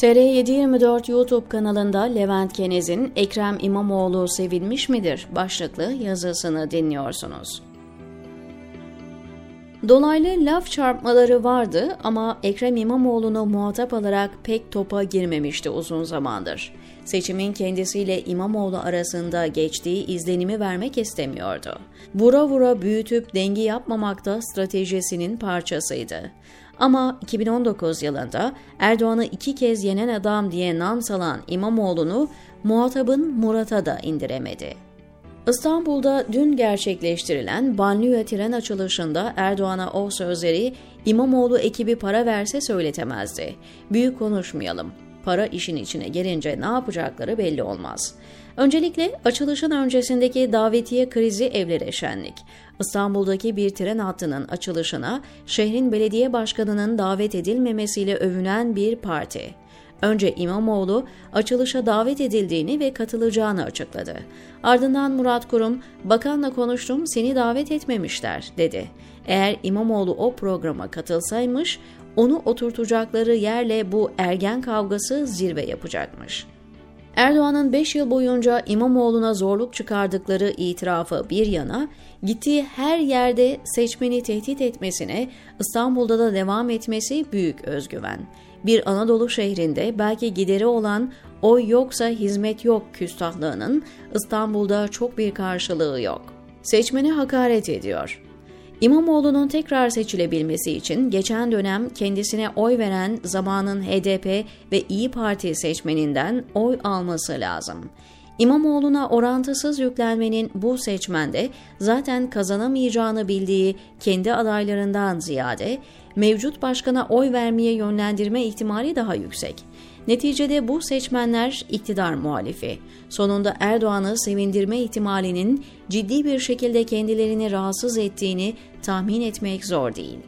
TR724 YouTube kanalında Levent Kenez'in Ekrem İmamoğlu sevilmiş midir başlıklı yazısını dinliyorsunuz. Dolaylı laf çarpmaları vardı ama Ekrem İmamoğlu'nu muhatap alarak pek topa girmemişti uzun zamandır. Seçimin kendisiyle İmamoğlu arasında geçtiği izlenimi vermek istemiyordu. Vura vura büyütüp dengi yapmamak da stratejisinin parçasıydı. Ama 2019 yılında Erdoğan'ı iki kez yenen adam diye nam salan İmamoğlu'nu muhatabın Murat'a da indiremedi. İstanbul'da dün gerçekleştirilen banliyö tren açılışında Erdoğan'a o sözleri İmamoğlu ekibi para verse söyletemezdi. Büyük konuşmayalım. Para işin içine gelince ne yapacakları belli olmaz. Öncelikle açılışın öncesindeki davetiye krizi evlere şenlik. İstanbul'daki bir tren hattının açılışına şehrin belediye başkanının davet edilmemesiyle övünen bir parti. Önce İmamoğlu açılışa davet edildiğini ve katılacağını açıkladı. Ardından Murat Kurum, "Bakanla konuştum, seni davet etmemişler." dedi. Eğer İmamoğlu o programa katılsaymış, onu oturtacakları yerle bu ergen kavgası zirve yapacakmış. Erdoğan'ın 5 yıl boyunca İmamoğlu'na zorluk çıkardıkları itirafı bir yana, gittiği her yerde seçmeni tehdit etmesine, İstanbul'da da devam etmesi büyük özgüven. Bir Anadolu şehrinde belki gideri olan oy yoksa hizmet yok küstahlığının İstanbul'da çok bir karşılığı yok. Seçmeni hakaret ediyor. İmamoğlu'nun tekrar seçilebilmesi için geçen dönem kendisine oy veren zamanın HDP ve İyi Parti seçmeninden oy alması lazım. İmamoğlu'na orantısız yüklenmenin bu seçmende zaten kazanamayacağını bildiği kendi adaylarından ziyade mevcut başkana oy vermeye yönlendirme ihtimali daha yüksek. Neticede bu seçmenler iktidar muhalifi. Sonunda Erdoğan'ı sevindirme ihtimalinin ciddi bir şekilde kendilerini rahatsız ettiğini tahmin etmek zor değil.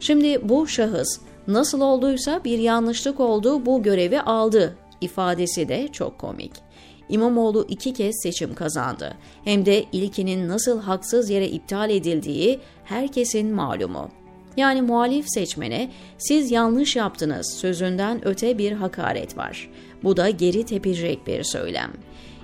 Şimdi bu şahıs nasıl olduysa bir yanlışlık oldu bu görevi aldı ifadesi de çok komik. İmamoğlu iki kez seçim kazandı. Hem de ilkinin nasıl haksız yere iptal edildiği herkesin malumu. Yani muhalif seçmene siz yanlış yaptınız sözünden öte bir hakaret var. Bu da geri tepecek bir söylem.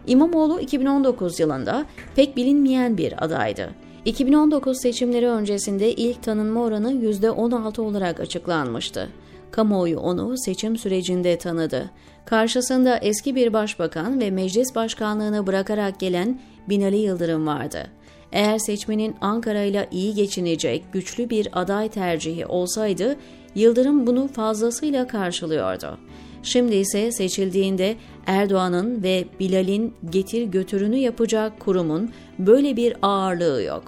İmamoğlu 2019 yılında pek bilinmeyen bir adaydı. 2019 seçimleri öncesinde ilk tanınma oranı %16 olarak açıklanmıştı. Kamuoyu onu seçim sürecinde tanıdı. Karşısında eski bir başbakan ve meclis başkanlığını bırakarak gelen Binali Yıldırım vardı. Eğer seçmenin Ankara ile iyi geçinecek güçlü bir aday tercihi olsaydı Yıldırım bunu fazlasıyla karşılıyordu. Şimdi ise seçildiğinde Erdoğan'ın ve Bilal'in getir götürünü yapacak kurumun böyle bir ağırlığı yok.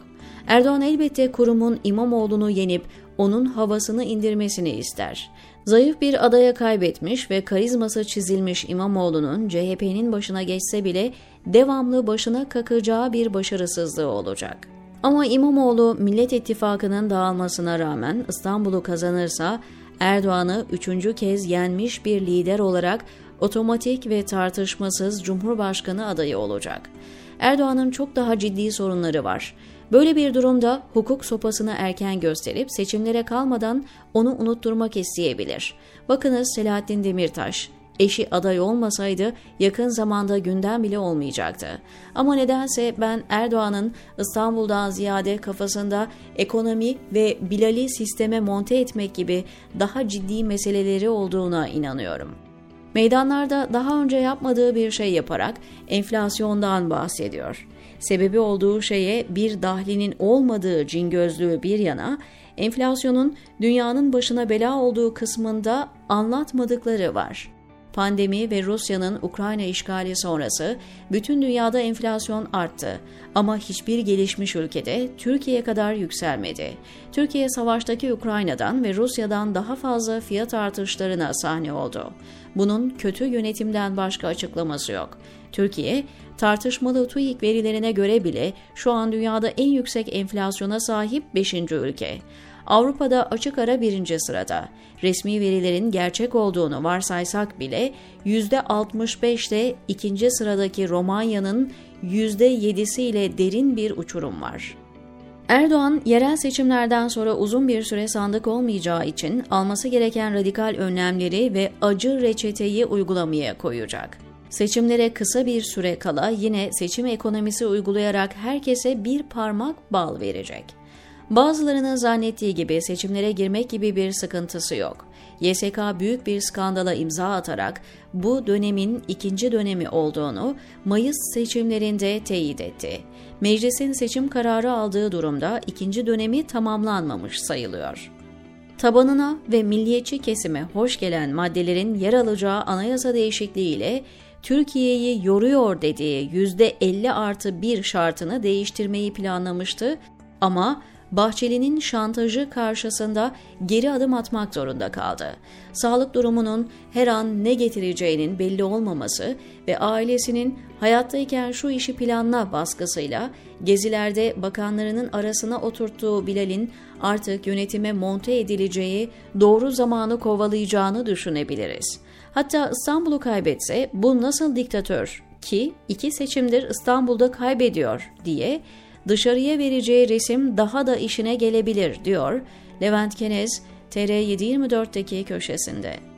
Erdoğan elbette kurumun İmamoğlu'nu yenip onun havasını indirmesini ister. Zayıf bir adaya kaybetmiş ve karizması çizilmiş İmamoğlu'nun CHP'nin başına geçse bile devamlı başına kakacağı bir başarısızlığı olacak. Ama İmamoğlu Millet İttifakı'nın dağılmasına rağmen İstanbul'u kazanırsa Erdoğan'ı üçüncü kez yenmiş bir lider olarak otomatik ve tartışmasız Cumhurbaşkanı adayı olacak. Erdoğan'ın çok daha ciddi sorunları var. Böyle bir durumda hukuk sopasını erken gösterip seçimlere kalmadan onu unutturmak isteyebilir. Bakınız Selahattin Demirtaş, eşi aday olmasaydı yakın zamanda gündem bile olmayacaktı. Ama nedense ben Erdoğan'ın İstanbul'dan ziyade kafasında ekonomi ve Bilal'i sisteme monte etmek gibi daha ciddi meseleleri olduğuna inanıyorum. Meydanlarda daha önce yapmadığı bir şey yaparak enflasyondan bahsediyor. Sebebi olduğu şeye bir dahlinin olmadığı cingözlüğü bir yana, enflasyonun dünyanın başına bela olduğu kısmında anlatmadıkları var. Pandemi ve Rusya'nın Ukrayna işgali sonrası bütün dünyada enflasyon arttı ama hiçbir gelişmiş ülkede Türkiye kadar yükselmedi. Türkiye savaştaki Ukrayna'dan ve Rusya'dan daha fazla fiyat artışlarına sahne oldu. Bunun kötü yönetimden başka açıklaması yok. Türkiye, tartışmalı TÜİK verilerine göre bile şu an dünyada en yüksek enflasyona sahip 5. ülke. Avrupa'da açık ara birinci sırada. Resmi verilerin gerçek olduğunu varsaysak bile %65'te ikinci sıradaki Romanya'nın %7'siyle derin bir uçurum var. Erdoğan, yerel seçimlerden sonra uzun bir süre sandık olmayacağı için alması gereken radikal önlemleri ve acı reçeteyi uygulamaya koyacak. Seçimlere kısa bir süre kala yine seçim ekonomisi uygulayarak herkese bir parmak bal verecek. Bazılarının zannettiği gibi seçimlere girmek gibi bir sıkıntısı yok. YSK büyük bir skandala imza atarak bu dönemin ikinci dönemi olduğunu Mayıs seçimlerinde teyit etti. Meclisin seçim kararı aldığı durumda ikinci dönemi tamamlanmamış sayılıyor. Tabanına ve milliyetçi kesime hoş gelen maddelerin yer alacağı anayasa değişikliğiyle Türkiye'yi yoruyor dediği %50 artı 1 şartını değiştirmeyi planlamıştı ama Bahçeli'nin şantajı karşısında geri adım atmak zorunda kaldı. Sağlık durumunun her an ne getireceğinin belli olmaması ve ailesinin hayattayken şu işi planla baskısıyla gezilerde bakanlarının arasına oturttuğu Bilal'in artık yönetime monte edileceği doğru zamanı kovalayacağını düşünebiliriz. Hatta İstanbul'u kaybetse bu nasıl diktatör ki iki seçimdir İstanbul'da kaybediyor diye dışarıya vereceği resim daha da işine gelebilir diyor Levent Kenez TR724'deki köşesinde.